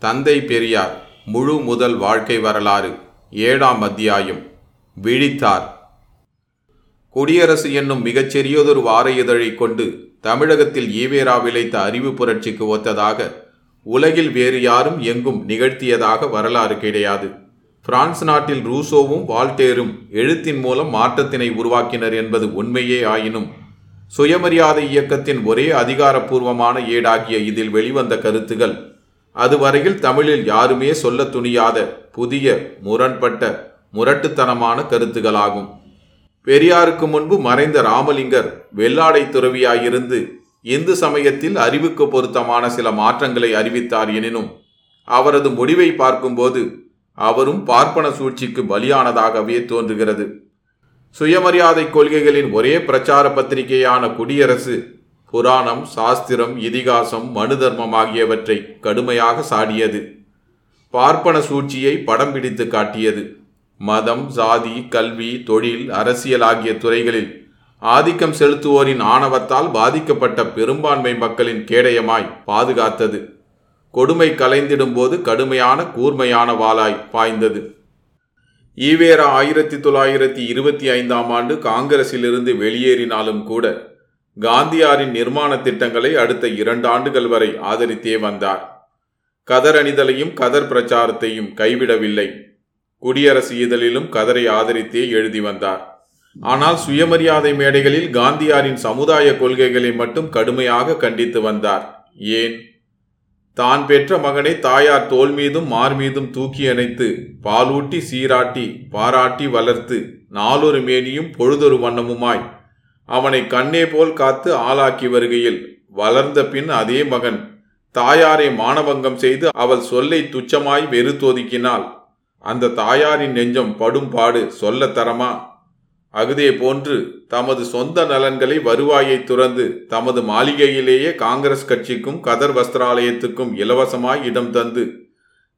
தந்தை பெரியார் முழு முதல் வாழ்க்கை வரலாறு ஏழாம் அத்தியாயம். விழித்தார். குடியரசு என்னும் மிகச்சிறியதொரு வார இதழைக் கொண்டு தமிழகத்தில் ஈவேரா விளைத்த அறிவு புரட்சிக்கு ஒத்ததாக உலகில் வேறு யாரும் எங்கும் நிகழ்த்தியதாக வரலாறு கிடையாது. பிரான்ஸ் நாட்டில் ரூசோவும் வால்டேரும் எழுத்தின் மூலம் மாற்றத்தினை உருவாக்கினர் என்பது உண்மையே ஆயினும் சுயமரியாதை இயக்கத்தின் ஒரே அதிகாரப்பூர்வமான ஏடாகிய இதில் வெளிவந்த கருத்துகள் அதுவரையில் தமிழில் யாருமே சொல்ல துணியாத புதிய முரண்பட்ட முரட்டுத்தனமான கருத்துகளாகும். பெரியாருக்கு முன்பு மறைந்த ராமலிங்கர் வெள்ளாடை துறவியாயிருந்து இந்து சமயத்தில் அறிவுக்கு பொருத்தமான சில மாற்றங்களை அறிவித்தார் எனினும் அவரது முடிவை பார்க்கும்போது அவரும் பார்ப்பன சூழ்ச்சிக்கு பலியானதாகவே தோன்றுகிறது. சுயமரியாதை கொள்கைகளின் ஒரே பிரச்சார பத்திரிகையான குடியரசு புராணம் சாஸ்திரம் இதிகாசம் மனு தர்மம் ஆகியவற்றை கடுமையாக சாடியது. பார்ப்பன சூழ்ச்சியை படம் பிடித்து காட்டியது. மதம் சாதி கல்வி தொழில் அரசியல் ஆகிய துறைகளில் ஆதிக்கம் செலுத்துவோரின் ஆணவத்தால் பாதிக்கப்பட்ட பெரும்பான்மை மக்களின் கேடயமாய் பாதுகாத்தது. கொடுமை கலைந்திடும்போது கடுமையான கூர்மையான வாளாய் பாய்ந்தது. ஈவேரா ஆயிரத்தி தொள்ளாயிரத்தி இருபத்தி ஐந்தாம் ஆண்டு காங்கிரசிலிருந்து வெளியேறினாலும் கூட காந்தியாரின் நிர்மாண திட்டங்களை அடுத்த இரண்டு ஆண்டுகள் வரை ஆதரித்தே வந்தார். கதர் அணிதலையும் கதர் பிரச்சாரத்தையும் கைவிடவில்லை. குடியரசு இதழிலும் கதரை ஆதரித்தே எழுதி வந்தார். ஆனால் சுயமரியாதை மேடைகளில் காந்தியாரின் சமுதாய கொள்கைகளை மட்டும் கடுமையாக கண்டித்து வந்தார். ஏன்? தான் பெற்ற மகனை தாயார் தோல் மீதும் மார் மீதும் தூக்கி அணைத்து பாலூட்டி சீராட்டி பாராட்டி வளர்த்து நாளொரு மேனியும் பொழுதொரு வண்ணமுமாய் அவனை கண்ணே போல் காத்து ஆளாக்கி வருகையில் வளர்ந்த பின் அதே மகன் தாயாரை மானபங்கம் செய்து அவள் சொல்லை துச்சமாய் வெறுத்தொதுக்கினால் அந்த தாயாரின் நெஞ்சம் படும் பாடு சொல்லத்தரமா தரமா? அகுதே போன்று தமது சொந்த நலன்களை வருவாயை துறந்து தமது மாளிகையிலேயே காங்கிரஸ் கட்சிக்கும் கதர் வஸ்திராலயத்துக்கும் இலவசமாய் இடம் தந்து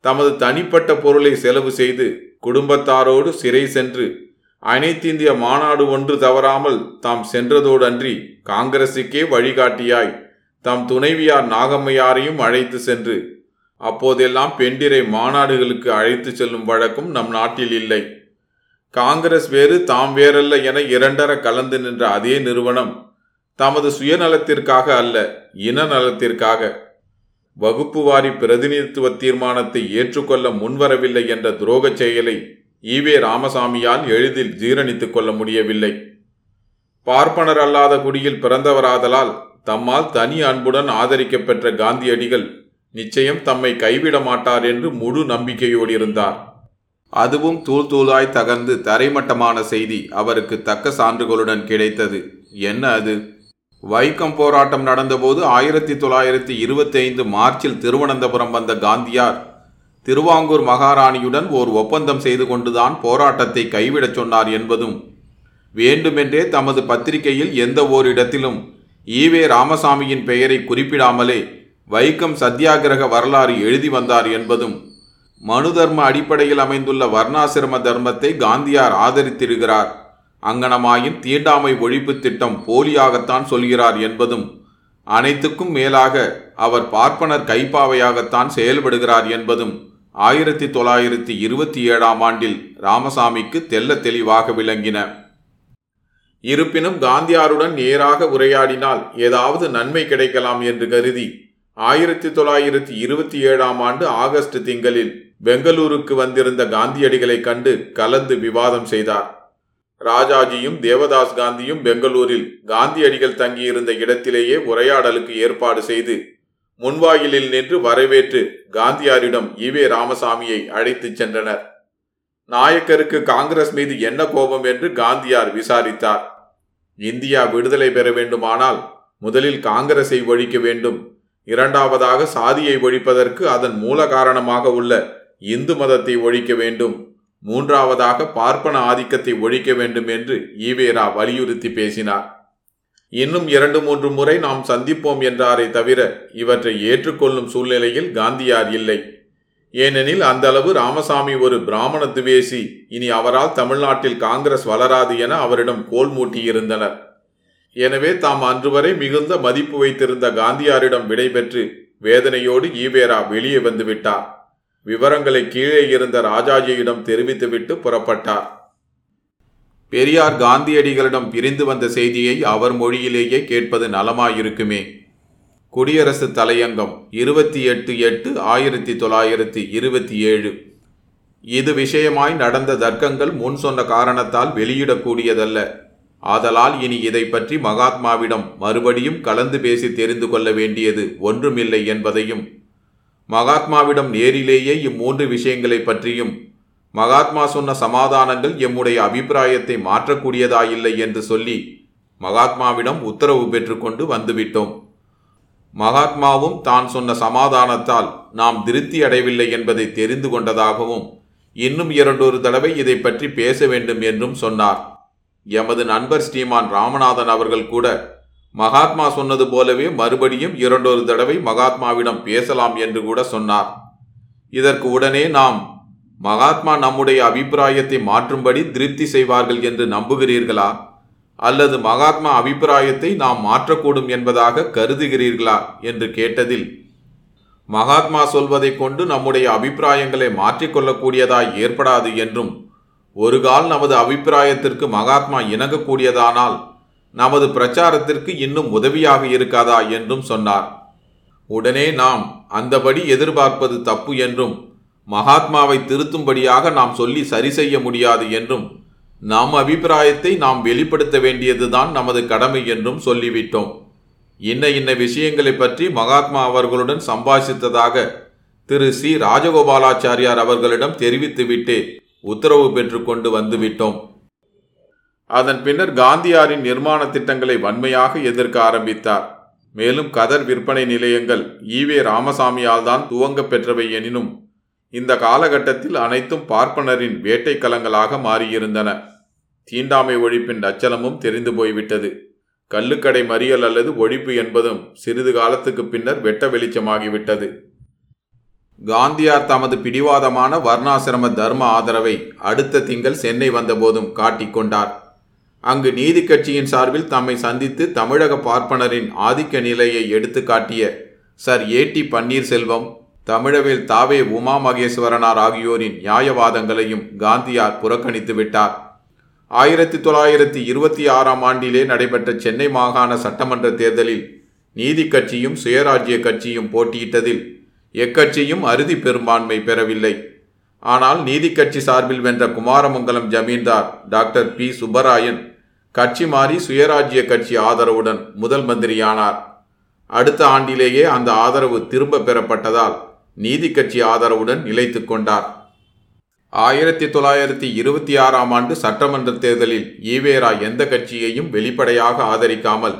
தமது தனிப்பட்ட பொருளை செலவு செய்து குடும்பத்தாரோடு சிறை சென்று அனைத்திந்திய மாநாடு ஒன்று தவறாமல் தாம் சென்றதோடன்றி காங்கிரசுக்கே வழிகாட்டியாய் தம் துணைவியார் நாகம்மையாரையும் அழைத்து சென்று அப்போதெல்லாம் பெண்டிரை மாநாடுகளுக்கு அழைத்து செல்லும் வழக்கம் நம் நாட்டில் இல்லை. காங்கிரஸ் வேறு தாம் வேறல்ல என இரண்டர கலந்து நின்ற அதே நிறுவனம் தமது சுயநலத்திற்காக அல்ல இன நலத்திற்காக வகுப்புவாரி பிரதிநிதித்துவ தீர்மானத்தை ஏற்றுக்கொள்ள முன்வரவில்லை என்ற துரோகச் செயலை ஈவே ராமசாமியால் எளிதில் ஜீரணித்துக் கொள்ள முடியவில்லை. பார்ப்பனர் அல்லாத குடியில் பிறந்தவராதலால் தம்மால் தனி அன்புடன் ஆதரிக்கப்பெற்ற காந்தியடிகள் நிச்சயம் தம்மை கைவிட மாட்டார் என்று முழு நம்பிக்கையோடு இருந்தார். அதுவும் தூள் தூளாய் தகர்ந்து தரைமட்டமான செய்தி அவருக்கு தக்க சான்றுகளுடன் கிடைத்தது. என்ன அது? வைக்கம் போராட்டம் நடந்தபோது ஆயிரத்தி தொள்ளாயிரத்தி இருபத்தைந்து மார்ச்சில் திருவனந்தபுரம் வந்த காந்தியார் திருவாங்கூர் மகாராணியுடன் ஓர் ஒப்பந்தம் செய்து கொண்டுதான் போராட்டத்தை கைவிடச் சொன்னார் என்பதும் வேண்டுமென்றே தமது பத்திரிகையில் எந்த ஓரிடத்திலும் ஈவே ராமசாமியின் பெயரை குறிப்பிடாமலே வைக்கம் சத்தியாகிரக வரலாறு எழுதி வந்தார் என்பதும் மனு தர்ம அடிப்படையில் அமைந்துள்ள வர்ணாசிரம தர்மத்தை காந்தியார் ஆதரித்திருக்கிறார். அங்கனமாயின் தீண்டாமை ஒழிப்பு திட்டம் போலியாகத்தான் சொல்கிறார் என்பதும் அனைத்துக்கும் மேலாக அவர் பார்ப்பனர் கைப்பாவையாகத்தான் செயல்படுகிறார் என்பதும் ஆயிரத்தி தொள்ளாயிரத்தி இருபத்தி ஏழாம் ஆண்டில் ராமசாமிக்கு தெல்ல தெளிவாக விளங்கின. இருப்பினும் காந்தியாருடன் நேராக உரையாடினால் ஏதாவது நன்மை கிடைக்கலாம் என்று கருதி ஆயிரத்தி தொள்ளாயிரத்தி இருபத்தி ஏழாம் ஆண்டு ஆகஸ்ட் திங்களில் பெங்களூருக்கு வந்திருந்த காந்தியடிகளை கண்டு கலந்து விவாதம் செய்தார். ராஜாஜியும் தேவதாஸ் காந்தியும் பெங்களூரில் காந்தியடிகள் தங்கியிருந்த இடத்திலேயே உரையாடலுக்கு ஏற்பாடு செய்து முன்வாயிலில் நின்று வரவேற்று காந்தியாரிடம் ஈவே ராமசாமியை அழைத்துச் சென்றனர். நாயக்கருக்கு காங்கிரஸ் மீது என்ன கோபம் என்று காந்தியார் விசாரித்தார். இந்தியா விடுதலை பெற வேண்டுமானால் முதலில் காங்கிரஸை ஒழிக்க வேண்டும். இரண்டாவதாக சாதியை ஒழிப்பதற்கு அதன் மூல காரணமாக உள்ள இந்து மதத்தை ஒழிக்க வேண்டும். மூன்றாவதாக பார்ப்பன ஆதிக்கத்தை ஒழிக்க வேண்டும் என்று ஈவேரா வலியுறுத்தி பேசினார். இன்னும் இரண்டு மூன்று முறை நாம் சந்திப்போம் என்றாரே தவிர இவற்றை ஏற்றுக்கொள்ளும் சூழ்நிலையில் காந்தியார் இல்லை. ஏனெனில் அந்த அளவு ராமசாமி ஒரு பிராமண துவேசி இனி அவரால் தமிழ்நாட்டில் காங்கிரஸ் வளராது என அவரிடம் கோல் மூட்டியிருந்தனர். எனவே தாம் அன்று வரை மிகுந்த மதிப்பு வைத்திருந்த காந்தியாரிடம் விடைபெற்று வேதனையோடு ஈவேரா வெளியே வந்து விட்டார் விவரங்களை கீழே இருந்த ராஜாஜியிடம் தெரிவித்துவிட்டு புறப்பட்டார். பெரியார் காந்தியடிகளிடம் பிரிந்து வந்த செய்தியை அவர் மொழியிலேயே கேட்பது நலமாயிருக்குமே. குடியரசு தலையங்கம் இருபத்தி எட்டு எட்டு ஆயிரத்தி தொள்ளாயிரத்தி இருபத்தி ஏழு. இது விஷயமாய் நடந்த தர்க்கங்கள் முன் சொன்ன காரணத்தால் வெளியிடக்கூடியதல்ல. ஆதலால் இனி இதை பற்றி மகாத்மாவிடம் மறுபடியும் கலந்து பேசி தெரிந்து கொள்ள வேண்டியது ஒன்றுமில்லை என்பதையும் மகாத்மாவிடம் நேரிலேயே இம்மூன்று விஷயங்களை பற்றியும் மகாத்மா சொன்ன சமாதானங்கள் எம்முடைய அபிப்பிராயத்தை மாற்றக்கூடியதாயில்லை என்று சொல்லி மகாத்மாவிடம் உத்தரவு பெற்றுக்கொண்டு வந்துவிட்டோம். மகாத்மாவும் தான் சொன்ன சமாதானத்தால் நாம் திருப்தி அடையவில்லை என்பதை தெரிந்து கொண்டதாகவும் இன்னும் இரண்டொரு தடவை இதை பற்றி பேச வேண்டும் என்றும் சொன்னார். எமது நண்பர் ஸ்ரீமான் ராமநாதன் அவர்கள் கூட மகாத்மா சொன்னது போலவே மறுபடியும் இரண்டொரு தடவை மகாத்மாவிடம் பேசலாம் என்று கூட சொன்னார். இதற்கு உடனே நாம் மகாத்மா நம்முடைய அபிப்பிராயத்தை மாற்றும்படி திருப்தி செய்வார்கள் என்று நம்புகிறீர்களா? அல்லது மகாத்மா அபிப்பிராயத்தை நாம் மாற்றக்கூடும் என்பதாக கருதுகிறீர்களா? என்று கேட்டதில் மகாத்மா சொல்வதைக் கொண்டு நம்முடைய அபிப்பிராயங்களை மாற்றிக்கொள்ளக்கூடியதாய் ஏற்படாது என்றும் ஒரு கால் நமது அபிப்பிராயத்திற்கு மகாத்மா இணங்கக்கூடியதானால் நமது பிரச்சாரத்திற்கு இன்னும் உதவியாக இருக்காதா என்றும் சொன்னார். உடனே நாம் அந்தபடி எதிர்பார்ப்பது தப்பு என்றும் மகாத்மாவை திருத்தும்படியாக நாம் சொல்லி சரி செய்ய முடியாது என்றும் நம் அபிப்பிராயத்தை நாம் வெளிப்படுத்த வேண்டியதுதான் நமது கடமை என்றும் சொல்லிவிட்டோம். இன்ன இன்ன விஷயங்களை பற்றி மகாத்மா அவர்களுடன் சம்பாஷித்ததாக திரு சி. ராஜகோபாலாச்சாரியார் அவர்களிடம் தெரிவித்துவிட்டே உத்தரவு பெற்றுக்கொண்டு வந்துவிட்டோம் அதன் பின்னர் காந்தியாரின் நிர்மாண திட்டங்களை வன்மையாக எதிர்க்க ஆரம்பித்தார். மேலும் கதர் விற்பனை நிலையங்கள் ஈவே ராமசாமியால் தான் துவங்க பெற்றவை எனினும் இந்த காலகட்டத்தில் அனைத்தும் பார்ப்பனரின் வேட்டை கலங்களாக மாறியிருந்தன. தீண்டாமை ஒழிப்பின் அச்சலமும் தெரிந்து போய்விட்டது. கள்ளுக்கடை மறியல் அல்லது ஒழிப்பு என்பதும் சிறிது காலத்துக்கு பின்னர் வெட்ட வெளிச்சமாகிவிட்டது. காந்தியார் தமது பிடிவாதமான வர்ணாசிரம தர்ம ஆதரவை அடுத்த திங்கள் சென்னை வந்தபோதும் காட்டிக்கொண்டார் அங்கு நீதி கட்சியின் சார்பில் தம்மை சந்தித்து தமிழக பார்ப்பனரின் ஆதிக்க நிலையை எடுத்து காட்டிய சர் ஏ டி பன்னீர்செல்வம் தமிழவில் தாவே உமா மகேஸ்வரனார் ஆகியோரின் நியாயவாதங்களையும் காந்தியார் புறக்கணித்து விட்டார். ஆயிரத்தி தொள்ளாயிரத்தி இருபத்தி ஆறாம் ஆண்டிலே நடைபெற்ற சென்னை மாகாண சட்டமன்ற தேர்தலில் நீதி கட்சியும் சுயராஜ்ய கட்சியும் போட்டியிட்டதில் எக்கட்சியும் அறுதி பெரும்பான்மை பெறவில்லை. ஆனால் நீதி கட்சி சார்பில் வென்ற குமாரமங்கலம் ஜமீன்தார் டாக்டர் பி. சுப்பராயன் கட்சி மாறி சுயராஜ்ய கட்சி ஆதரவுடன் முதல் மந்திரியானார். அடுத்த ஆண்டிலேயே அந்த ஆதரவு திரும்ப பெறப்பட்டதால் நீதி கட்சி ஆதரவுடன் நிலைத்து கொண்டார். ஆயிரத்தி தொள்ளாயிரத்தி இருபத்தி ஆறாம் ஆண்டு சட்டமன்ற தேர்தலில் ஈவேரா எந்த கட்சியையும் வெளிப்படையாக ஆதரிக்காமல்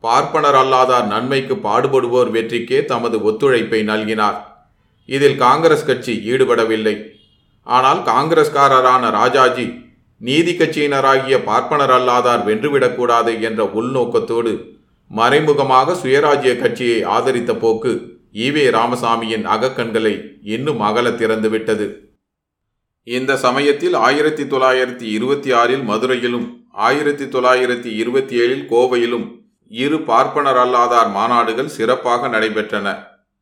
பார்ப்பனர் அல்லாதார் நன்மைக்கு பாடுபடுவோர் வெற்றிக்கே தமது ஒத்துழைப்பை நல்கினார். இதில் காங்கிரஸ் கட்சி ஈடுபடவில்லை. ஆனால் காங்கிரஸ்காரரான ராஜாஜி நீதி கட்சியினராகிய பார்ப்பனர் அல்லாதார் வென்றுவிடக்கூடாது என்ற உள்நோக்கத்தோடு மறைமுகமாக சுயராஜ்ய கட்சியை ஆதரித்த போக்கு ஈவே ராமசாமியின் அகக்கண்களை இன்னும் அகல திறந்துவிட்டது இந்த சமயத்தில் ஆயிரத்தி தொள்ளாயிரத்தி இருபத்தி ஆறில் மதுரையிலும் ஆயிரத்தி தொள்ளாயிரத்தி இருபத்தி ஏழில் கோவையிலும் இரு பார்ப்பனர் அல்லாதார் மாநாடுகள் சிறப்பாக நடைபெற்றன.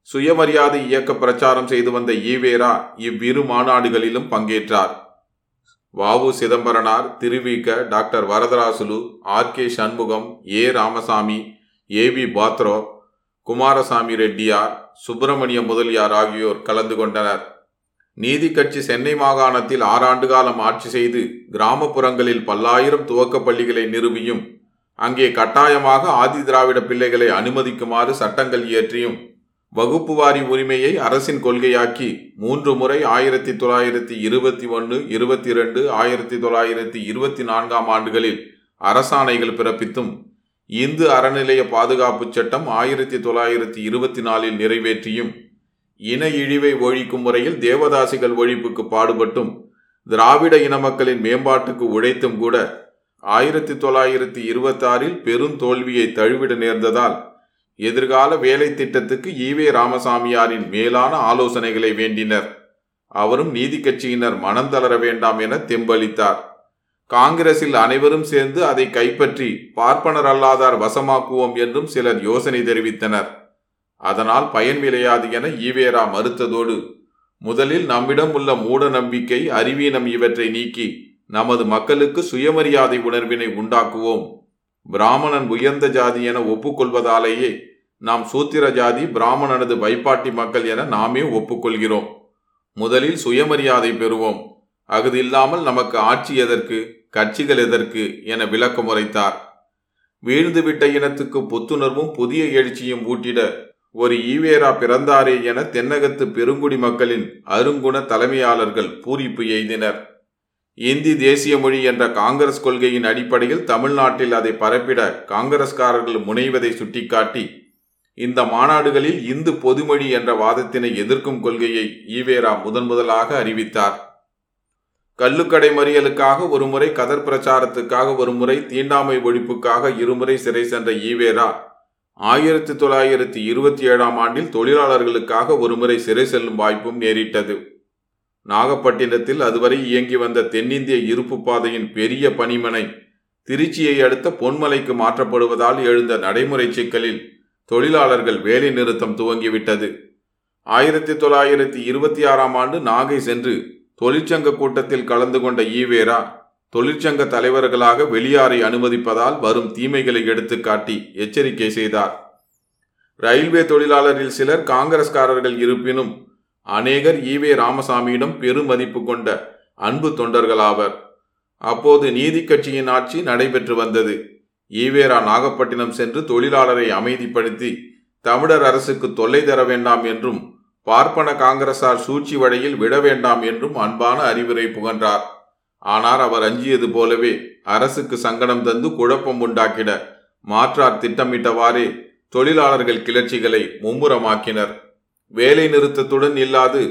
சுயமரியாதை இயக்க பிரச்சாரம் செய்து வந்த ஈவேரா இவ்விரு மாநாடுகளிலும் பங்கேற்றார். வாவு Chidambaranar Thiruvika doctor Varadarajulu R K Shanmugam A Ramasamy A V Patro Kumarasamy Reddiar Subramania Mudaliar ஆகியோர் கலந்து கொண்டனர். நீதி கட்சி சென்னை மாகாணத்தில் ஆறாண்டு காலம் ஆட்சி செய்து கிராமப்புறங்களில் பல்லாயிரம் துவக்க பள்ளிகளை நிறுவியும் அங்கே கட்டாயமாக ஆதி திராவிட பிள்ளைகளை அனுமதிக்குமாறு சட்டங்கள் இயற்றியும் வகுப்பு வாரி உரிமையை அரசின் கொள்கையாக்கி மூன்று முறை ஆயிரத்தி தொள்ளாயிரத்தி இருபத்தி ஒன்று இருபத்தி இரண்டு ஆயிரத்தி தொள்ளாயிரத்தி இருபத்தி நான்காம் ஆண்டுகளில் அரசாணைகள் பிறப்பித்தும் இந்து அறநிலைய பாதுகாப்பு சட்டம் ஆயிரத்தி தொள்ளாயிரத்தி இருபத்தி நாலில் நிறைவேற்றியும் இன இழிவை ஒழிக்கும் முறையில் தேவதாசிகள் ஒழிப்புக்கு பாடுபட்டும் திராவிட இன மக்களின் மேம்பாட்டுக்கு உழைத்தும் கூட ஆயிரத்தி தொள்ளாயிரத்தி இருபத்தாறில் பெருந்தோல்வியை தழுவிட நேர்ந்ததால் எதிர்கால வேலை திட்டத்துக்கு ஈவே ராமசாமியாரின் மேலான ஆலோசனைகளை வேண்டினர். அவரும் நீதி கட்சியினர் மனம் தளர வேண்டாம் என தெம்பளித்தார். காங்கிரஸில் அனைவரும் சேர்ந்து அதை கைப்பற்றி பார்ப்பனர் அல்லாதார் வசமாக்குவோம் என்றும் சிலர் யோசனை தெரிவித்தனர். அதனால் பயன் விளையாது என ஈவேரா மறுத்ததோடு முதலில் நம்மிடம் உள்ள மூட நம்பிக்கை அறிவீனம் இவற்றை நீக்கி நமது மக்களுக்கு சுயமரியாதை உணர்வினை உண்டாக்குவோம். பிராமணன் உயர்ந்த ஜாதி என ஒப்புக்கொள்வதாலேயே நாம் சூத்திர ஜாதி பிராமணனது வைப்பாட்டி மக்கள் என நாமே ஒப்புக்கொள்கிறோம். முதலில் சுயமரியாதை பெறுவோம். அகுது இல்லாமல் நமக்கு ஆட்சி எதற்கு கட்சிகள் எதற்கு என விளக்கம் உரைத்தார். வீழ்ந்துவிட்ட இனத்துக்கு புத்துணர்வும் புதிய எழுச்சியும் ஊட்டிட ஒரு ஈவேரா பிறந்தாரே என தென்னகத்து பெருங்குடி மக்களின் அருங்குண தலைமையாளர்கள் பூரிப்பு எய்தினர். இந்தி தேசிய மொழி என்ற காங்கிரஸ் கொள்கையின் அடிப்படையில் தமிழ்நாட்டில் அதை பரப்பிட காங்கிரஸ்காரர்கள் முனைவதை சுட்டிக்காட்டி இந்த மாநாடுகளில் இந்து பொதுமொழி என்ற வாதத்தினை எதிர்க்கும் கொள்கையை ஈவேரா முதன் முதலாக அறிவித்தார். கல்லுக்கடை மறியலுக்காக ஒரு முறை கதர் பிரச்சாரத்துக்காக ஒரு முறை தீண்டாமை ஒழிப்புக்காக இருமுறை சிறை சென்ற ஈவேரா ஆயிரத்தி தொள்ளாயிரத்தி இருபத்தி ஏழாம் ஆண்டில் தொழிலாளர்களுக்காக ஒருமுறை சிறை செல்லும் வாய்ப்பும் நேரிட்டது. நாகப்பட்டினத்தில் அதுவரை இயங்கி வந்த தென்னிந்திய இருப்பு பாதையின் பெரிய பணிமனை திருச்சியை அடுத்த பொன்மலைக்கு மாற்றப்படுவதால் எழுந்த நடைமுறை சிக்கலில் தொழிலாளர்கள் வேலை நிறுத்தம் துவங்கிவிட்டது. ஆயிரத்தி தொள்ளாயிரத்தி இருபத்தி ஆறாம் ஆண்டு நாகை சென்று தொழிற்சங்க கூட்டத்தில் கலந்து கொண்ட ஈவேரா தொழிற்சங்க தலைவர்களாக வெளியாரை அனுமதிப்பதால் வரும் தீமைகளை எடுத்து காட்டி எச்சரிக்கை செய்தார். ரயில்வே தொழிலாளரில் சிலர் காங்கிரஸ்காரர்கள் இருப்பினும் அநேகர் ஈவே ராமசாமியிடம் பெருமதிப்பு கொண்ட அன்பு தொண்டர்களாவர். அப்போது நீதி கட்சியின் ஆட்சி நடைபெற்று வந்தது. ஈவேரா நாகப்பட்டினம் சென்று தொழிலாளரை அமைதிப்படுத்தி தமிழர் அரசுக்கு தொல்லை தர வேண்டாம் என்றும் பார்ப்பன காங்கிரசார் சூழ்ச்சி வழியில் விட வேண்டாம் என்றும் அன்பான அறிவுரை புகன்றார். ஆனால் அவர் அஞ்சியது போலவே அரசுக்கு சங்கடம் தந்து குழப்பம் உண்டாக்கிட மாற்றார் திட்டமிட்டவாறே தொழிலாளர்கள் கிளர்ச்சிகளை மும்முரமாக்கினர். வேலை நிறுத்தத்துடன் இல்லாது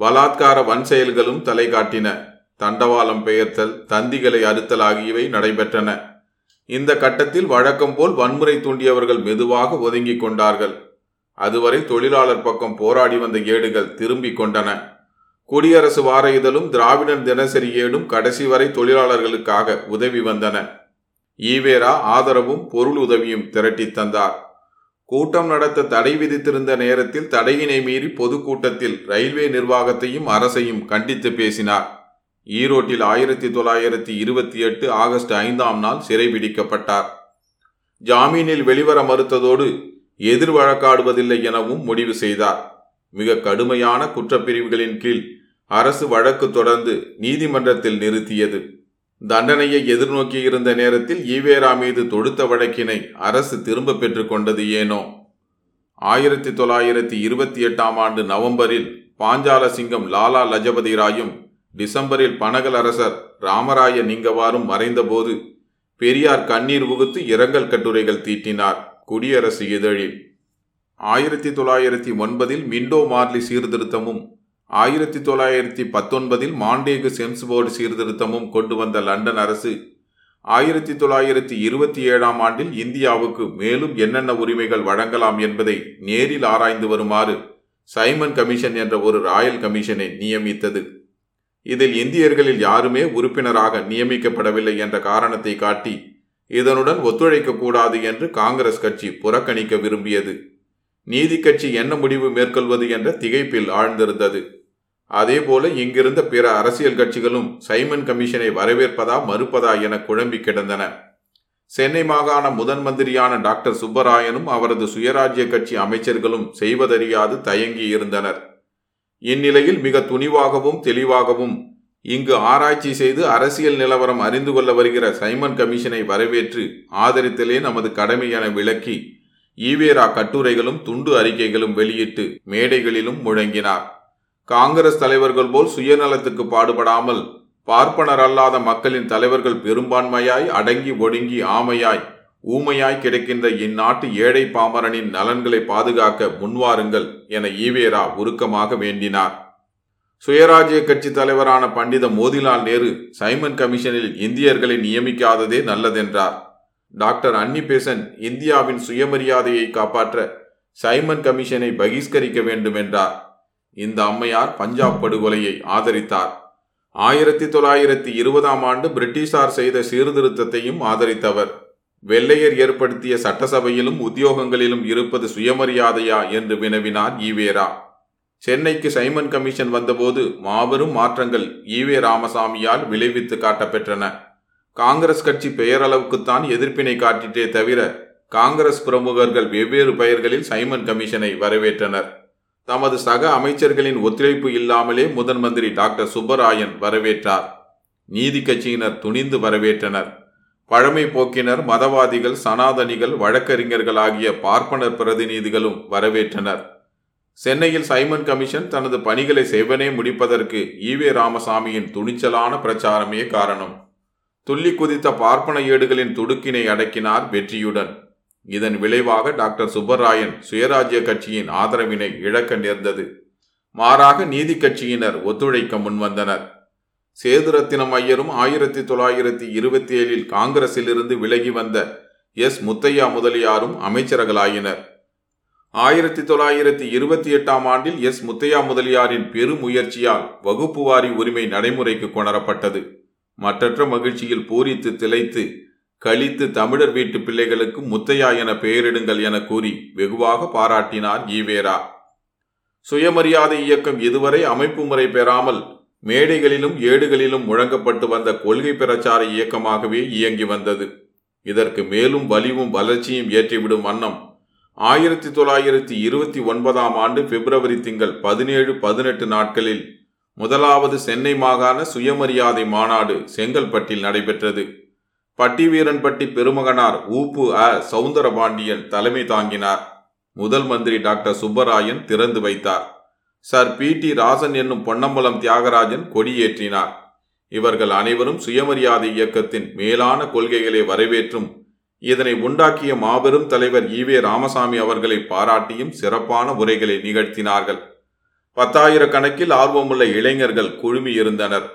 பலாத்கார வன் செயல்களும் தலை காட்டின. தண்டவாளம் பெயர்த்தல் தந்திகளை அறுத்தல் ஆகியவை நடைபெற்றன. இந்த கட்டத்தில் வழக்கம் போல் வன்முறை தூண்டியவர்கள் மெதுவாக ஒதுங்கிக் கொண்டார்கள். அதுவரை தொழிலாளர் பக்கம் போராடி வந்த ஏடுகள் திரும்பிக் கொண்டன. குடியரசு வார இதழும் திராவிடன் தினசரி ஏடும் கடைசி வரை தொழிலாளர்களுக்காக உதவி வந்தன. ஈவேரா ஆதரவும் பொருள் உதவியும் திரட்டி தந்தார். கூட்டம் நடத்த தடை விதித்திருந்த நேரத்தில் தடையினை மீறி பொதுக்கூட்டத்தில் ரயில்வே நிர்வாகத்தையும் அரசையும் கண்டித்து பேசினார். ஈரோட்டில் ஆயிரத்தி தொள்ளாயிரத்தி இருபத்தி எட்டு ஆகஸ்ட் ஐந்தாம் நாள் சிறை பிடிக்கப்பட்டார் ஜாமீனில் வெளிவர மறுத்ததோடு எதிர் வழக்காடுவதில்லை எனவும் முடிவு செய்தார். மிக கடுமையான குற்றப்பிரிவுகளின் கீழ் அரசு வழக்கு தொடர்ந்து நீதிமன்றத்தில் நிறுத்தியது. தண்டனையை எதிர்நோக்கியிருந்த நேரத்தில் ஈவேரா மீது தொடுத்த வழக்கினை அரசு திரும்ப பெற்றுக் கொண்டது ஏனோ? ஆயிரத்தி தொள்ளாயிரத்தி இருபத்தி எட்டாம் ஆண்டு நவம்பரில் பாஞ்சால சிங்கம் லாலா லஜபதி ராயும் டிசம்பரில் பனகல் அரசர் ராமராய நிங்கவாரும் மறைந்தபோது பெரியார் கண்ணீர் உகுத்து இரங்கல் கட்டுரைகள் தீட்டினார். குடியரசு இதழில் ஆயிரத்தி தொள்ளாயிரத்தி ஒன்பதில் மிண்டோ மார்லி சீர்திருத்தமும் ஆயிரத்தி தொள்ளாயிரத்தி பத்தொன்பதில் மாண்டேகு செம்ஸ்போர்டு சீர்திருத்தமும் கொண்டு வந்த லண்டன் அரசு ஆயிரத்தி தொள்ளாயிரத்தி இருபத்தி ஏழாம் ஆண்டில் இந்தியாவுக்கு மேலும் என்னென்ன உரிமைகள் வழங்கலாம் என்பதை நேரில் ஆராய்ந்து வருமாறு சைமன் கமிஷன் என்ற ஒரு ராயல் கமிஷனை நியமித்தது. இதில் இந்தியர்களில் யாருமே உறுப்பினராக நியமிக்கப்படவில்லை என்ற காரணத்தை காட்டி இதனுடன் ஒத்துழைக்க கூடாது என்று காங்கிரஸ் கட்சி புறக்கணிக்க விரும்பியது. நீதி கட்சி என்ன முடிவு மேற்கொள்வது என்ற திகைப்பில் ஆழ்ந்திருந்தது. அதேபோல இங்கிருந்த பிற அரசியல் கட்சிகளும் சைமன் கமிஷனை வரவேற்பதா மறுப்பதா என குழம்பி கிடந்தன. சென்னை மாகாண முதன் மந்திரியான டாக்டர் சுப்பராயனும் அவரது சுயராஜ்ய கட்சி அமைச்சர்களும் செய்வதறியாது தயங்கி இருந்தனர் இந்நிலையில் மிக துணிவாகவும் தெளிவாகவும் இங்கு ஆராய்ச்சி செய்து அரசியல் நிலவரம் அறிந்து கொள்ள வருகிற சைமன் கமிஷனை வரவேற்று ஆதரித்தலே நமது கடமை என விளக்கி ஈவேரா கட்டுரைகளும் துண்டு அறிக்கைகளும் வெளியிட்டு மேடைகளிலும் முழங்கினார். காங்கிரஸ் தலைவர்கள் போல் சுயநலத்துக்கு பாடுபடாமல் பார்ப்பனர் அல்லாத மக்களின் தலைவர்கள் பெரும்பான்மையாய் அடங்கி ஒடுங்கி ஆமையாய் ஊமையாய் கிடைக்கின்ற இந்நாட்டு ஏழை பாமரனின் நலன்களை பாதுகாக்க முன்வாருங்கள் என ஈவேரா உருக்கமாக வேண்டினார். சுயராஜ்ய கட்சி தலைவரான பண்டித மோதிலால் நேரு சைமன் கமிஷனில் இந்தியர்களை நியமிக்காததே நல்லதென்றார். டாக்டர் அன்னி பெசன் இந்தியாவின் சுயமரியாதையை காப்பாற்ற சைமன் கமிஷனை பகிஷ்கரிக்க வேண்டும் என்றார் இந்த அம்மையார் பஞ்சாப் படுகொலையை ஆதரித்தார். ஆயிரத்தி தொள்ளாயிரத்தி இருபதாம் ஆண்டு பிரிட்டிஷார் செய்த சீர்திருத்தத்தையும் ஆதரித்தவர். வெள்ளையர் ஏற்படுத்திய சட்டசபையிலும் உத்தியோகங்களிலும் இருப்பது சுயமரியாதையா என்று வினவினார் ஈவேரா. சென்னைக்கு சைமன் கமிஷன் வந்தபோது மாபெரும் மாற்றங்கள் ஈவே ராமசாமியால் விளைவித்து காட்டப்பெற்றன. காங்கிரஸ் கட்சி பெயரளவுக்குத்தான் எதிர்ப்பினை காட்டிட்டே தவிர காங்கிரஸ் பிரமுகர்கள் வெவ்வேறு பெயர்களில் சைமன் கமிஷனை வரவேற்றனர். தமது சக அமைச்சர்களின் ஒத்துழைப்பு இல்லாமலே முதன் மந்திரி டாக்டர் சுப்பராயன் வரவேற்றார். நீதி கட்சியினர் துணிந்து வரவேற்றனர். பழமை போக்கினர் மதவாதிகள் சனாதனிகள் வழக்கறிஞர்கள் ஆகிய பார்ப்பனர் பிரதிநிதிகளும் வரவேற்றனர். சென்னையில் சைமன் கமிஷன் தனது பணிகளை செவ்வனே முடிப்பதற்கு ஈவே ராமசாமியின் துணிச்சலான பிரச்சாரமே காரணம். துள்ளி குதித்த பார்ப்பன ஏடுகளின் துடுக்கினை அடக்கினார் வெற்றியுடன். இதன் விளைவாக டாக்டர் சுப்பராயன் சுயராஜ்ய கட்சியின் ஆதரவினை இழக்க நேர்ந்தது. மாறாக நீதி கட்சியினர் ஒத்துழைக்க முன்வந்தனர். சேதுரத்தினம் ஐயரும் ஆயிரத்தி தொள்ளாயிரத்தி இருபத்தி ஏழில் காங்கிரசிலிருந்து விலகி வந்த எஸ் முத்தையா முதலியாரும் அமைச்சர்களாயினர். ஆயிரத்தி தொள்ளாயிரத்தி இருபத்தி எட்டாம் ஆண்டில் எஸ். முத்தையா முதலியாரின் பெருமுயற்சியால் வகுப்பு வாரி உரிமை நடைமுறைக்கு கொணரப்பட்டது. மற்றற்ற மகிழ்ச்சியில் பூரித்து திளைத்து கழித்து தமிழர் வீட்டு பிள்ளைகளுக்கு முத்தையா என பெயரிடுங்கள் என கூறி வெகுவாக பாராட்டினார் ஈவேரா. சுயமரியாதை இயக்கம் இதுவரை அமைப்பு முறை பெறாமல் மேடைகளிலும் ஏடுகளிலும் முழங்கப்பட்டு வந்த கொள்கை பிரச்சார இயக்கமாகவே இயங்கி வந்தது. இதற்கு மேலும் வலிவும் வளர்ச்சியும் ஏற்றிவிடும் வண்ணம் ஆயிரத்தி தொள்ளாயிரத்தி இருபத்தி ஒன்பதாம் ஆண்டு பிப்ரவரி திங்கள் பதினேழு பதினெட்டு நாட்களில் முதலாவது சென்னை மாகாண சுயமரியாதை மாநாடு செங்கல்பட்டில் நடைபெற்றது. பட்டிவீரன்பட்டி பெருமகனார் ஊப்பு அ. சவுந்தரபாண்டியன் தலைமை தாங்கினார். முதல் மந்திரி டாக்டர் சுப்பராயன் திறந்து வைத்தார். Sir B. டி. ராசன் என்னும் பொன்னம்பலம் தியாகராஜன் கொடியேற்றினார். இவர்கள் அனைவரும் சுயமரியாதை இயக்கத்தின் மேலான கொள்கைகளை வரவேற்றும் இதனை உண்டாக்கிய மாபெரும் தலைவர் ஈவே ராமசாமி அவர்களை பாராட்டியும் சிறப்பான உரைகளை நிகழ்த்தினார்கள். பத்தாயிரக்கணக்கில் ஆர்வமுள்ள இளைஞர்கள் குழுமி இருந்தனர்.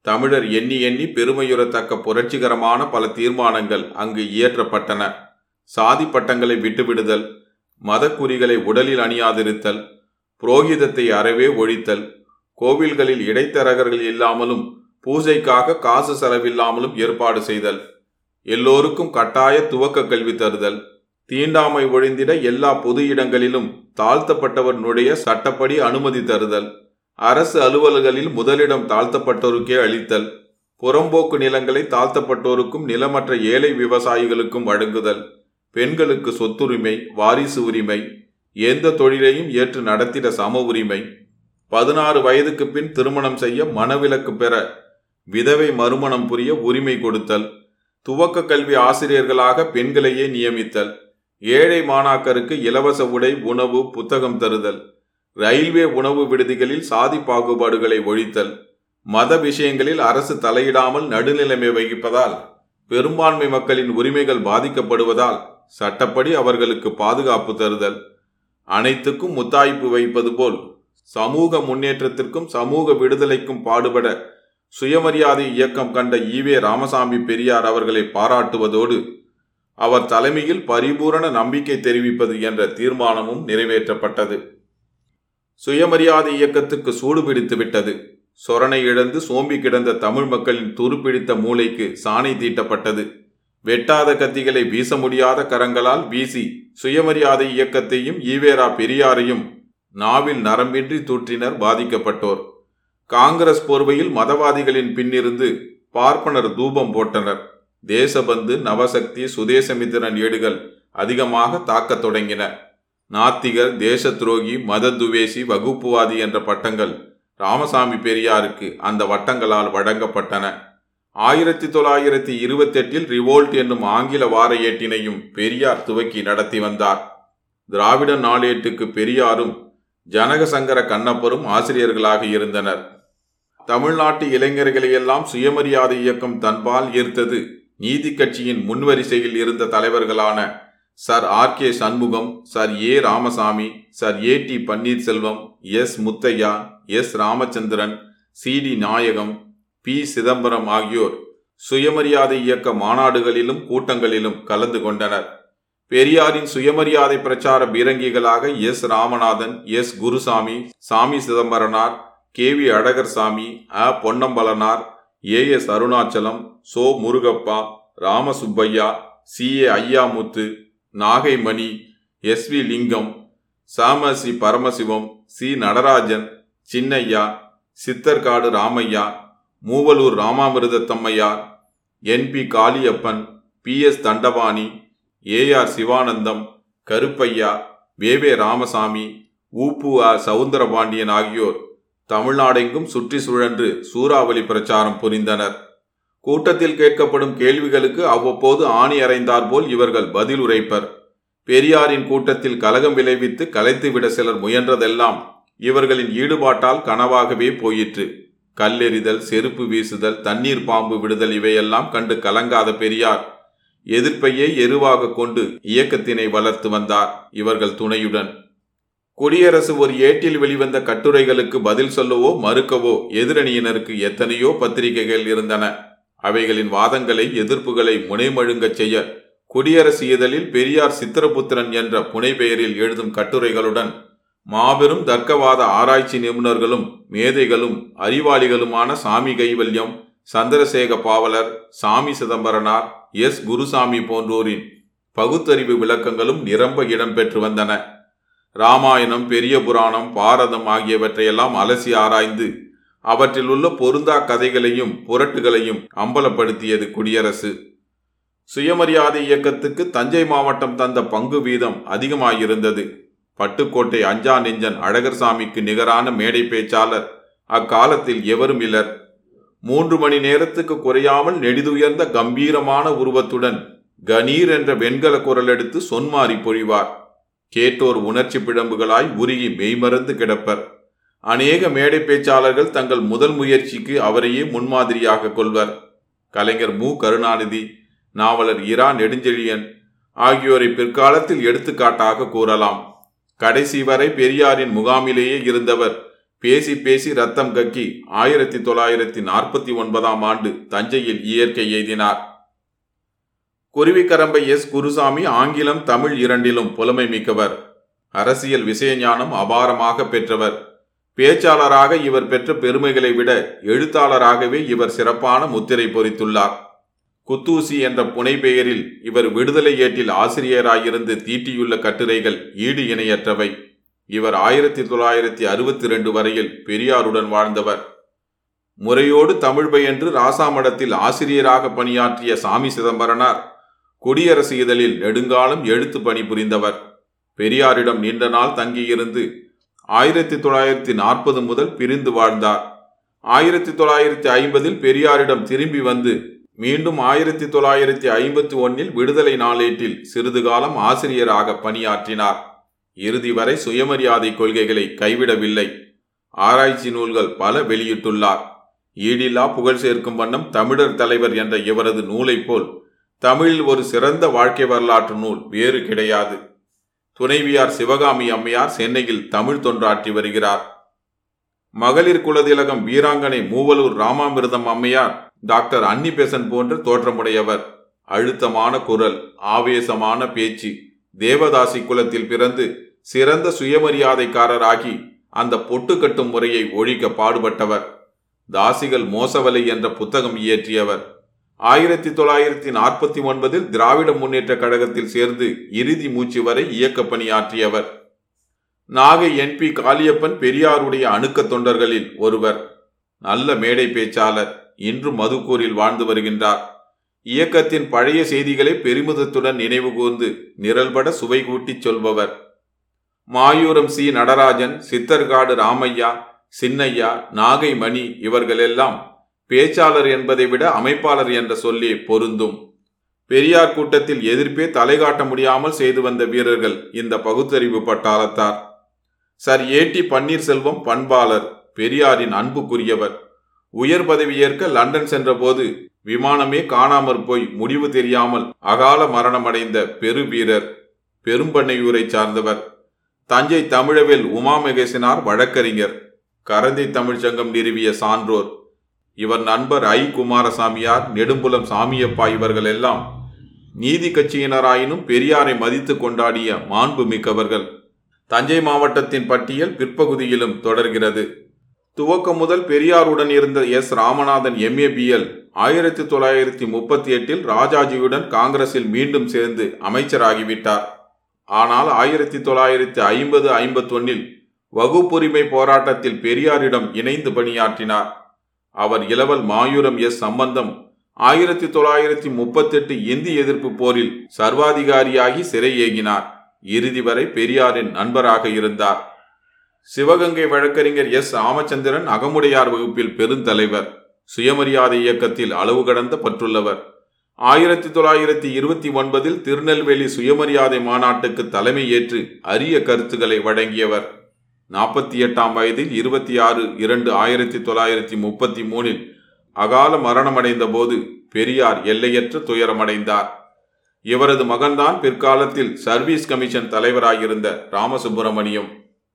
தமிழர் எண்ணி எண்ணி பெருமையுறத்தக்க புரட்சிகரமான பல தீர்மானங்கள் அங்கு இயற்றப்பட்டன. சாதி பட்டங்களை விட்டுவிடுதல் மதக்குறிகளை உடலில் அணியாதிருத்தல் புரோகிதத்தை அறவே ஒழித்தல் கோவில்களில் இடைத்தரகர்கள் இல்லாமலும் பூஜைக்காக காசு செலவில்லாமலும் ஏற்பாடு செய்தல். எல்லோருக்கும் கட்டாய துவக்க கல்வி தருதல். தீண்டாமை ஒழிந்திட எல்லா பொது இடங்களிலும் தாழ்த்தப்பட்டவர் நுழைய சட்டப்படி அனுமதி தருதல். அரசு அலுவல்களில் முதலிடம் தாழ்த்தப்பட்டோருக்கே அளித்தல். புறம்போக்கு நிலங்களை தாழ்த்தப்பட்டோருக்கும் நிலமற்ற ஏழை விவசாயிகளுக்கும் வழங்குதல். பெண்களுக்கு சொத்துரிமை வாரிசு உரிமை எந்த தொழிலையும் ஏற்று நடத்திட சம உரிமை. பதினாறு வயதுக்கு பின் திருமணம் செய்ய மனவிலக்கு பெற விதவை மறுமணம் புரிய உரிமை கொடுத்தல். துவக்க கல்வி ஆசிரியர்களாக பெண்களையே நியமித்தல். ஏழை மாணாக்கருக்கு இலவச உடை உணவு புத்தகம் தருதல். ரயில்வே உணவு விடுதிகளில் சாதி பாகுபாடுகளை ஒழித்தல். மத விஷயங்களில் அரசு தலையிடாமல் நடுநிலைமை வகிப்பதால் பெரும்பான்மை மக்களின் உரிமைகள் பாதிக்கப்படுவதால் சட்டப்படி அவர்களுக்கு பாதுகாப்பு தருதல். அனைத்துக்கும் முத்தாய்ப்பு வைப்பது போல் சமூக முன்னேற்றத்திற்கும் சமூக விடுதலைக்கும் பாடுபட சுயமரியாதை இயக்கம் கண்ட ஈவே ராமசாமி பெரியார் அவர்களை பாராட்டுவதோடு அவர் தலைமையில் பரிபூரண நம்பிக்கை தெரிவிப்பது என்ற தீர்மானமும் நிறைவேற்றப்பட்டது. சுயமரியாதை இயக்கத்துக்கு சூடு பிடித்து விட்டது. சொரணை இழந்து சோம்பி கிடந்த தமிழ் மக்களின் துருப்பிடித்த மூளைக்கு சாணை தீட்டப்பட்டது. வெட்டாத கத்திகளை வீச முடியாத கரங்களால் வீசி சுயமரியாதை இயக்கத்தையும் ஈவேரா பெரியாரையும் நாவில் நரம்பின்றி தூற்றினர் பாதிக்கப்பட்டோர். காங்கிரஸ் போர்வையில் மதவாதிகளின் பின்னிருந்து பார்ப்பனர் தூபம் போட்டனர். தேசபந்து நவசக்தி சுதேசமித்திரன் ஏடுகள் அதிகமாக தாக்கத் தொடங்கின. நாத்திகர் தேச துரோகி மத துவேசி வகுப்புவாதி என்ற பட்டங்கள் ராமசாமி பெரியாருக்கு அந்த வட்டங்களால் வழங்கப்பட்டன. ஆயிரத்தி தொள்ளாயிரத்தி இருபத்தி எட்டில் ரிவோல்ட் என்னும் ஆங்கில வார ஏட்டினையும் பெரியார் துவக்கி நடத்தி வந்தார். திராவிட நாளேட்டுக்கு பெரியாரும் ஜனகசங்கர கண்ணப்பரும் ஆசிரியர்களாக இருந்தனர். தமிழ்நாட்டு இளைஞர்களையெல்லாம் சுயமரியாதை இயக்கம் தன்பால் ஈர்த்தது. நீதி கட்சியின் முன்வரிசையில் இருந்த தலைவர்களான Sir R K Shanmugam Sir A Ramasamy Sir A T Panneerselvam S Muthiah S Ramachandran C D Nayagam P Chidambaram ஆகியோர் சுயமரியாதை இயக்க மாநாடுகளிலும் கூட்டங்களிலும் கலந்து கொண்டனர். பெரியாரின் சுயமரியாதை பிரச்சார பீரங்கிகளாக S Ramanathan S Gurusamy Sami Chidambaranar K V Azhagar Sami a. Ponnambalanar A. S. Arunachalam so. Murugappa Ramasubbaiah C. A. Ayyamuthu Nagaimani S. V. Lingam சாமசி Paramasivam C. Natarajan Chinnaiah Sitharkadu Ramaiah Moovalur Ramamirthathammaiyar N. P. Kaliappan P. S. Dhandapani A. R. Sivanandam Karuppaiah வேவே Ramasamy ஊப்பு R. Soundarapandian ஆகியோர். தமிழ்நாடெங்கும் சுற்றி சுழன்று சூறாவளி பிரச்சாரம் புரிந்தனர். கூட்டத்தில் கேட்கப்படும் கேள்விகளுக்கு அவ்வப்போது ஆணி அறைந்தாற்போல் இவர்கள் பதில் உரைப்பர். பெரியாரின் கூட்டத்தில் கலகம் விளைவித்து கலைத்துவிட சிலர் முயன்றதெல்லாம் இவர்களின் ஈடுபாட்டால் கனவாகவே போயிற்று. கல்லெறிதல் செருப்பு வீசுதல் தண்ணீர் பாம்பு விடுதல் இவையெல்லாம் கண்டு கலங்காத பெரியார் எதிர்ப்பையே எருவாக கொண்டு இயக்கத்தினை வளர்த்து வந்தார் இவர்கள் துணையுடன். குடியரசு ஒரு ஏட்டில் வெளிவந்த கட்டுரைகளுக்கு பதில் சொல்லவோ மறுக்கவோ எதிரணியினருக்கு எத்தனையோ பத்திரிகைகள் இருந்தன. அவைகளின் வாதங்களை எதிர்ப்புகளை முனைமழுங்கச் செய்ய குடியரசு இதழில் பெரியார் சித்திரபுத்திரன் என்ற புனைப்பெயரில் எழுதும் கட்டுரைகளுடன் மாபெரும் தர்க்கவாத ஆராய்ச்சி நிபுணர்களும் மேதைகளும் அறிவாளிகளுமான சாமி கைவல்யம் சந்திரசேக பாவலர் சாமி சிதம்பரனார் எஸ். குருசாமி போன்றோரின் பகுத்தறிவு விளக்கங்களும் நிரம்ப இடம்பெற்று வந்தன. ராமாயணம் பெரிய புராணம் பாரதம் ஆகியவற்றையெல்லாம் அலசி ஆராய்ந்து அவற்றில் உள்ள பொருந்தா கதைகளையும் புரட்டுகளையும் அம்பலப்படுத்தியது குடியரசு. சுயமரியாதை இயக்கத்துக்கு தஞ்சை மாவட்டம் தந்த பங்கு வீதம் அதிகமாயிருந்தது. பட்டுக்கோட்டை அஞ்சா நெஞ்சன் அழகர்சாமிக்கு நிகரான மேடை பேச்சாளர் அக்காலத்தில் எவரும் இலர் மூன்று மணி நேரத்துக்கு குறையாமல் நெடிதுயர்ந்த கம்பீரமான உருவத்துடன் கணீர் என்ற வெண்கல குரல் எடுத்து சொன்மாறி பொழிவார். கேட்டோர் உணர்ச்சி பிழம்புகளாய் உருகி மெய்மறந்து கிடப்பர். அநேக மேடை பேச்சாளர்கள் தங்கள் முதல் முயற்சிக்கு அவரையே முன்மாதிரியாக கொள்வர். கலைஞர் மு. கருணாநிதி நாவலர் இரா நெடுஞ்செழியன் ஆகியோரை பிற்காலத்தில் எடுத்துக்காட்டாக கூறலாம். கடைசி வரை பெரியாரின் முகாமிலேயே இருந்தவர் பேசி பேசி ரத்தம் கக்கி ஆயிரத்தி தொள்ளாயிரத்தி நாற்பத்தி ஒன்பதாம் ஆண்டு தஞ்சையில் இயற்கை எய்தினார். குருவிக்கரம்பை எஸ். குருசாமி ஆங்கிலம் தமிழ் இரண்டிலும் புலமை மிக்கவர். அரசியல் விஷயஞானம் அபாரமாக பெற்றவர். பேச்சாளராக இவர் பெற்ற பெருமைகளை விட எழுத்தாளராகவே இவர் சிறப்பான முத்திரை பொறித்துள்ளார். குத்தூசி என்ற புனை பெயரில் இவர் விடுதலை ஏட்டில் ஆசிரியராயிருந்து தீட்டியுள்ள கட்டுரைகள் ஈடு இணையற்றவை. இவர் ஆயிரத்தி தொள்ளாயிரத்தி அறுபத்தி ரெண்டு வரையில் பெரியாருடன் வாழ்ந்தவர். முறையோடு தமிழ் பயின்று ராசாமடத்தில் ஆசிரியராக பணியாற்றிய சாமி சிதம்பரனார் குடியரசு இதழில் நெடுங்காலம் எழுத்து பணி புரிந்தவர். பெரியாரிடம் நீண்ட நாள் தங்கியிருந்து ஆயிரத்தி தொள்ளாயிரத்தி நாற்பது முதல் பிரிந்து வாழ்ந்தார். ஆயிரத்தி தொள்ளாயிரத்தி ஐம்பதில் பெரியாரிடம் திரும்பி வந்து மீண்டும் ஆயிரத்தி தொள்ளாயிரத்தி ஐம்பத்தி ஒன்னில் விடுதலை நாளேட்டில் சிறிது காலம் ஆசிரியராக பணியாற்றினார். இறுதி வரை சுயமரியாதை கொள்கைகளை கைவிடவில்லை. ஆராய்ச்சி நூல்கள் பல வெளியிட்டுள்ளார். ஈடில்லா புகழ் சேர்க்கும் வண்ணம் தமிழர் தலைவர் என்ற இவரது நூலைப் போல் தமிழில் ஒரு சிறந்த வாழ்க்கை வரலாற்று நூல் வேறு கிடையாது. துணைவியார் சிவகாமி அம்மையார் சென்னையில் தமிழ் தொன்றாற்றி வருகிறார். மகளிர் குலதிலகம் வீராங்கனை மூவலூர் ராமாமிர்தம் அம்மையார் டாக்டர் அன்னிபேசன் போன்ற தோற்றமுடையவர். அழுத்தமான குரல் ஆவேசமான பேச்சு. தேவதாசி குலத்தில் பிறந்து சிறந்த சுயமரியாதைக்காரராகி அந்த பொட்டு கட்டும் முறையை ஒழிக்க பாடுபட்டவர். தாசிகள் மோசவலை என்ற புத்தகம் இயற்றியவர். ஆயிரத்தி தொள்ளாயிரத்தி நாற்பத்தி ஒன்பதில் திராவிட முன்னேற்ற கழகத்தில் சேர்ந்து இறுதி மூச்சு வரை இயக்க பணியாற்றியவர். நாகை என்பி காளியப்பன் பெரியாருடைய அணுக்க தொண்டர்களில் ஒருவர். நல்ல மேடை பேச்சாளர். இன்று மதுக்கூரில் வாழ்ந்து வருகின்றார். இயக்கத்தின் பழைய செய்திகளை பெருமிதத்துடன் நினைவு கூர்ந்து நிரல்பட சுவை கூட்டிச் சொல்பவர். மாயூரம் சி நடராஜன் சித்தர்காடு ராமையா சின்னையா நாகை மணி இவர்களெல்லாம் பேச்சாளர் என்பதை விட அமைப்பாளர் என்ற சொல்லே பொருந்தும். பெரியார் கூட்டத்தில் எதிர்ப்பே தலைகாட்ட முடியாமல் செய்து வந்த வீரர்கள் இந்த பகுத்தறிவு பட்டாளத்தார். சர் ஏடி பன்னீர்செல்வம் பண்பாளர் பெரியாரின் அன்புக்குரியவர். உயர் பதவி ஏற்க லண்டன் சென்றபோது விமானமே காணாமற் போய் முடிவு தெரியாமல் அகால மரணமடைந்த பெரு வீரர் பெரும்பண்ணையூரை சார்ந்தவர். தஞ்சை தமிழவேல் உமா மகேசனார் வழக்கறிஞர் கரந்தை தமிழ்ச்சங்கம் நிறுவிய சான்றோர். இவர் நண்பர் ஐ. குமாரசாமியார் நெடும்புலம் சாமியப்பா இவர்கள் எல்லாம் நீதி கட்சியினராயினும் பெரியாரை மதித்து கொண்டாடிய மாண்பு மிக்கவர்கள் தஞ்சை மாவட்டத்தின் பட்டியல் பிற்பகுதியிலும் தொடர்கிறது. துவக்கம் முதல் பெரியாருடன் இருந்த எஸ். ராமநாதன் எம்ஏபிஎல் ஆயிரத்தி தொள்ளாயிரத்தி முப்பத்தி எட்டில் ராஜாஜியுடன் காங்கிரஸில் மீண்டும் சேர்ந்து அமைச்சராகிவிட்டார். ஆனால் ஆயிரத்தி தொள்ளாயிரத்தி ஐம்பது ஐம்பத்தொன்னில் வகுப்புரிமை போராட்டத்தில் பெரியாரிடம் இணைந்து பணியாற்றினார். அவர் இளவல் மாயூரம் எஸ் சம்பந்தம் ஆயிரத்தி தொள்ளாயிரத்தி முப்பத்தெட்டு இந்தி எதிர்ப்பு போரில் சர்வாதிகாரியாகி சிறை ஏகினார் இறுதி வரை பெரியாரின் நண்பராக இருந்தார். சிவகங்கை வழக்கறிஞர் எஸ் ராமச்சந்திரன் அகமுடையார் வகுப்பில் பெருந்தலைவர். சுயமரியாதை இயக்கத்தில் அளவு கடந்த பற்றுள்ளவர். ஆயிரத்தி தொள்ளாயிரத்தி இருபத்தி ஒன்பதில் திருநெல்வேலி சுயமரியாதை மாநாட்டுக்கு தலைமை ஏற்று அரிய கருத்துக்களை வழங்கியவர். நாற்பத்தி எட்டாம் வயதில் இருபத்தி ஆறு இரண்டு ஆயிரத்தி தொள்ளாயிரத்தி முப்பத்தி மூணில் அகால மரணமடைந்த போது பெரியார் எல்லையற்ற துயரமடைந்தார். இவரது மகன்தான் பிற்காலத்தில் சர்வீஸ் கமிஷன் தலைவராயிருந்த ராமசுப்பிரமணியம்.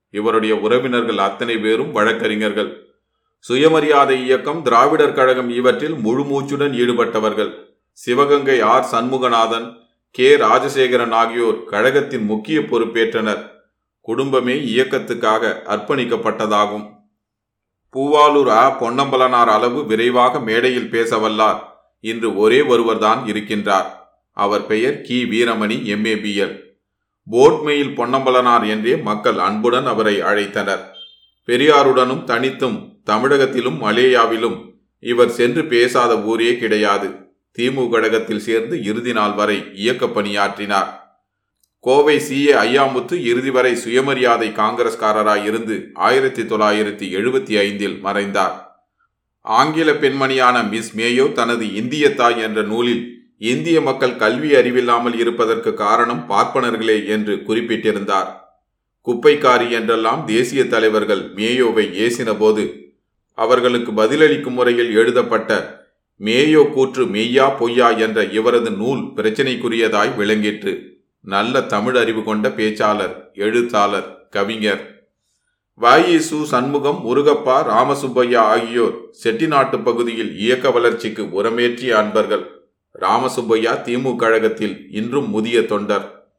இவருடைய உறவினர்கள் அத்தனை பேரும் வழக்கறிஞர்கள். சுயமரியாதை இயக்கம் திராவிடர் கழகம் இவற்றில் முழுமூச்சுடன் ஈடுபட்டவர்கள். சிவகங்கை ஆர் சண்முகநாதன் கே ராஜசேகரன் ஆகியோர் கழகத்தின் முக்கிய பொறுப்பேற்றனர். குடும்பமே இயக்கத்துக்காக அர்ப்பணிக்கப்பட்டதாகும். பூவாலூர் ஆ. பொன்னம்பலனார் அளவு விரைவாக மேடையில் பேசவல்லார். இன்று ஒரே ஒருவர்தான் இருக்கின்றார். அவர் பெயர் கி. வீரமணி எம்ஏபிஎல் போட்மெயில் பொன்னம்பலனார் என்றே மக்கள் அன்புடன் அவரை அழைத்தனர். பெரியாருடனும் தனித்தும் தமிழகத்திலும் மலேயாவிலும் இவர் சென்று பேசாத ஊரே கிடையாது. திமுக கழகத்தில் சேர்ந்து இறுதி நாள் வரை இயக்க பணியாற்றினார். கோவை சி ஏ ஐயாமுத்து இறுதி வரை சுயமரியாதை காங்கிரஸ்காரராய் இருந்து ஆயிரத்தி தொள்ளாயிரத்தி எழுபத்தி ஐந்தில் மறைந்தார். ஆங்கில பெண்மணியான மிஸ் மேயோ தனது இந்திய தாய் என்ற நூலில் இந்திய மக்கள் கல்வி அறிவில்லாமல் இருப்பதற்கு காரணம் பார்ப்பனர்களே என்று குறிப்பிட்டிருந்தார். குப்பைக்காரி என்றெல்லாம் தேசிய தலைவர்கள் மேயோவை ஏசினபோது அவர்களுக்கு பதிலளிக்கும் முறையில் எழுதப்பட்ட மேயோ கூற்று மெய்யா பொய்யா என்ற இவரது நூல் பிரச்சினைக்குரியதாய் விளங்கிற்று. நல்ல தமிழ் அறிவு கொண்ட பேச்சாளர் எழுத்தாளர் கவிஞர். வாயிசு சண்முகம் முருகப்பா ராமசுப்பையா ஆகியோர் செட்டிநாட்டு பகுதியில் இயக்க வளர்ச்சிக்கு உரமேற்றிய அன்பர்கள். ராமசுப்பையா திமுக கழகத்தில் இன்றும் முதிய தொண்டர்.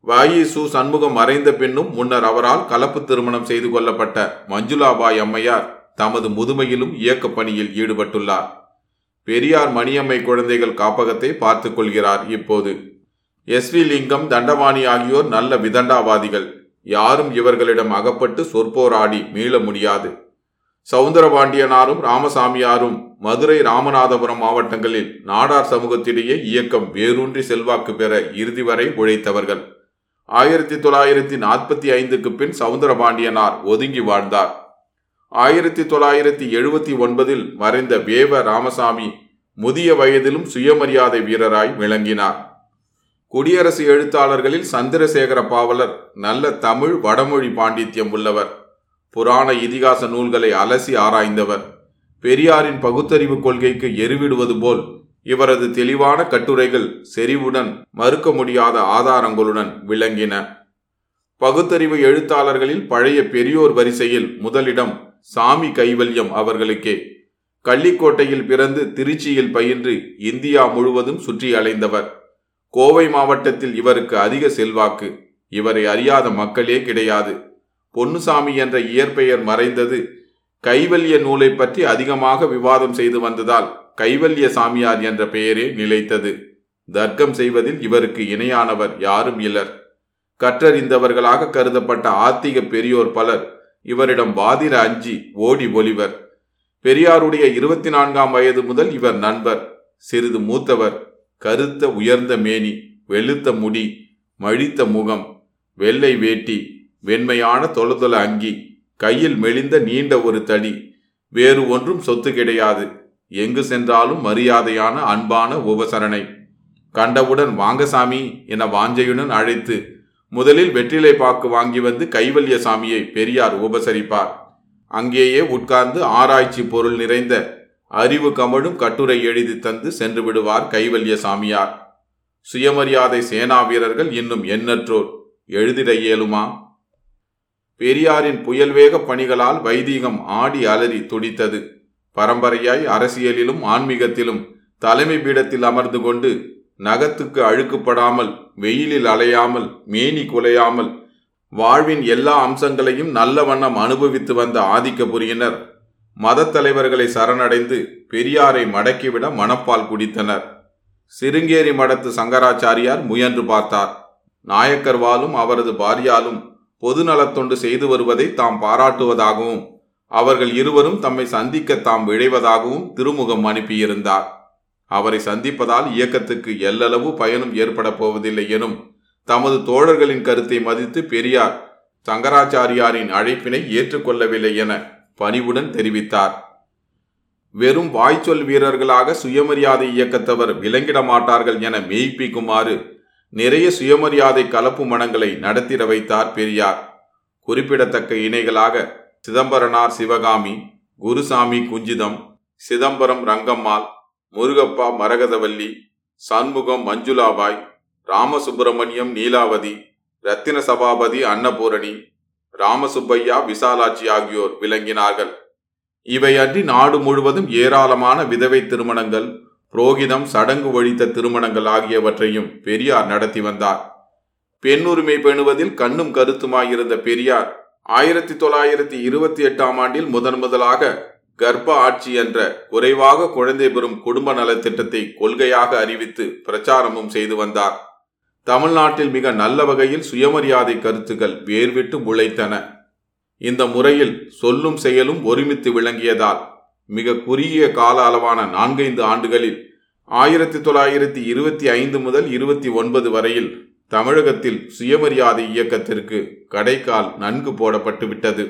வாயிசு சண்முகம் மறைந்த பின்னும் முன்னர் அவரால் கலப்பு திருமணம் செய்து கொள்ளப்பட்ட மஞ்சுளாபாய் அம்மையார் தமது முதுமையிலும் இயக்க பணியில் ஈடுபட்டுள்ளார். பெரியார் மணியம்மை குழந்தைகள் காப்பகத்தை பார்த்துக் கொள்கிறார் இப்போது. எஸ் வி லிங்கம் தண்டபாணி ஆகியோர் நல்ல விதண்டாவாதிகள். யாரும் இவர்களிடம் அகப்பட்டு சொற்போராடி மீள முடியாது. சவுந்தரபாண்டியனாரும் ராமசாமியாரும் மதுரை ராமநாதபுரம் மாவட்டங்களில் நாடார் சமூகத்திடையே இயக்கம் வேரூன்றி செல்வாக்கு பெற இறுதி வரை உழைத்தவர்கள். ஆயிரத்தி தொள்ளாயிரத்தி நாற்பத்தி ஐந்துக்கு பின் சவுந்தரபாண்டியனார் ஒதுங்கி வாழ்ந்தார். ஆயிரத்தி தொள்ளாயிரத்தி எழுபத்தி ஒன்பதில் மறைந்த வேவ ராமசாமி முதிய வயதிலும் சுயமரியாதை வீரராய் விளங்கினார். குடியரசு எழுத்தாளர்களில் சந்திரசேகர பாவலர் நல்ல தமிழ் வடமொழி பாண்டித்யம் உள்ளவர். புராண இதிகாச நூல்களை அலசி ஆராய்ந்தவர். பெரியாரின் பகுத்தறிவு கொள்கைக்கு எருவிடுவது போல் இவரது தெளிவான கட்டுரைகள் செறிவுடன் மறுக்க முடியாத ஆதாரங்களுடன் விளங்கின. பகுத்தறிவு எழுத்தாளர்களில் பழைய பெரியோர் வரிசையில் முதலிடம் சாமி கைவல்யம் அவர்களுக்கே. கள்ளிக்கோட்டையில் பிறந்து திருச்சியில் பயின்று இந்தியா முழுவதும் சுற்றி அலைந்தவர் கோவை மாவட்டத்தில் இவருக்கு அதிக செல்வாக்கு. இவரை அறியாத மக்களே கிடையாது. பொன்னுசாமி என்ற இயற்பெயர் மறைந்தது. கைவல்ய நூலை பற்றி அதிகமாக விவாதம் செய்து வந்ததால் கைவல்ய சாமியார் என்ற பெயரே நிலைத்தது. தர்க்கம் செய்வதில் இவருக்கு இணையானவர் யாரும் இல்லர். கற்றறிந்தவர்களாக கருதப்பட்ட ஆத்திக பெரியோர் பலர் இவரிடம் வாதிர அஞ்சி ஓடி ஒளிவர். பெரியாருடைய இருபத்தி நான்காம் வயது முதல் இவர் நண்பர். சிறிது மூத்தவர். கருத்த உயர்ந்த மேனி வெளுத்த முடி மழித்த முகம் வெள்ளை வேட்டி வெண்மையான தொலதொல அங்கி கையில் மெலிந்த நீண்ட ஒரு தடி. வேறு ஒன்றும் சொத்து கிடையாது. எங்கு சென்றாலும் மரியாதையான அன்பான உபசரணை. கண்டவுடன் வாங்கசாமி என வாஞ்சையுடன் அழைத்து முதலில் வெற்றிலை பாக்கு வாங்கி வந்து கைவல்ய சாமியை பெரியார் உபசரிப்பார். அங்கேயே உட்கார்ந்து ஆராய்ச்சி பொருள் நிறைந்த அறிவு கமழும் கட்டுரை எழுதி தந்து சென்று விடுவார் கைவல்ய சாமியார். சுயமரியாதை சேனா வீரர்கள் இன்னும் எண்ணற்றோர். எழுதிட இயலுமா? பெரியாரின் புயல்வேக பணிகளால் வைதீகம் ஆடி அலறி துடித்தது. பரம்பரையாய் அரசியலிலும் ஆன்மீகத்திலும் தலைமை பீடத்தில் அமர்ந்து கொண்டு நகத்துக்கு அழுக்குப்படாமல் வெயிலில் அலையாமல் மேனி குலையாமல் வாழ்வின் எல்லா அம்சங்களையும் நல்ல வண்ணம் அனுபவித்து வந்த ஆதிக்கபுரியினர். மதத் தலைவர்களை சரணடைந்து பெரியாரை மடக்கிவிட மணப்பால் குடித்தனர். சிருங்கேரி மடத்து சங்கராச்சாரியார் முயன்று பார்த்தார். நாயக்கர்வாலும் அவரது பாரியாலும் பொதுநலத்தொண்டு செய்து வருவதை தாம் பாராட்டுவதாகவும் அவர்கள் இருவரும் தம்மை சந்திக்க தாம் விழைவதாகவும் திருமுகம் அனுப்பியிருந்தார். அவரை சந்திப்பதால் இயக்கத்துக்கு எல்லளவு பயனும் ஏற்பட போவதில்லை எனும் தமது தோழர்களின் கருத்தை மதித்து பெரியார் சங்கராச்சாரியாரின் அழைப்பினை ஏற்றுக்கொள்ளவில்லை என பணிவுடன் தெரிவித்தார். வெறும் வாய்ச்சொல் வீரர்களாக சுயமரியாதை இயக்கத்தவர் விளங்கிட மாட்டார்கள் என மெய்ப்பிக்குமாறு நிறைய சுயமரியாதை கலப்பு மனங்களை நடத்திட வைத்தார் பெரியார். குறிப்பிடத்தக்க இணைகளாக சிதம்பரனார் சிவகாமி குருசாமி குஞ்சிதம் சிதம்பரம் ரங்கம்மாள் முருகப்பா மரகதவல்லி சண்முகம் மஞ்சுளாபாய் ராமசுப்பிரமணியம் நீலாவதி ரத்தின சபாபதி அன்னபூரணி ராமசுப்பையா விசாலாட்சி ஆகியோர் விளங்கினார்கள். இவையன்றி நாடு முழுவதும் ஏராளமான விதவை திருமணங்கள் புரோகிதம் சடங்கு ஒழித்த திருமணங்கள் ஆகியவற்றையும் பெரியார் நடத்தி வந்தார். பெண்ணுரிமை பெணுவதில் கண்ணும் கருத்துமாயிருந்த பெரியார் ஆயிரத்தி தொள்ளாயிரத்தி இருபத்தி எட்டாம் ஆண்டில் முதன் முதலாக கர்ப்ப ஆட்சி என்ற குறைவாக குழந்தை பெறும் குடும்ப நலத்திட்டத்தை கொள்கையாக அறிவித்து பிரச்சாரமும் செய்து வந்தார். தமிழ்நாட்டில் மிக நல்ல வகையில் சுயமரியாதை கருத்துக்கள் வேர்விட்டு முளைத்தன. இந்த முறையில் சொல்லும் செயலும் ஒருமித்து விளங்கியதால் மிக குறுகிய கால அளவான நான்கைந்து ஆண்டுகளில் ஆயிரத்தி தொள்ளாயிரத்தி இருபத்தி ஐந்து முதல் இருபத்தி ஒன்பது வரையில் தமிழகத்தில் சுயமரியாதை இயக்கத்திற்கு கடைக்கால் நன்கு போடப்பட்டுவிட்டது.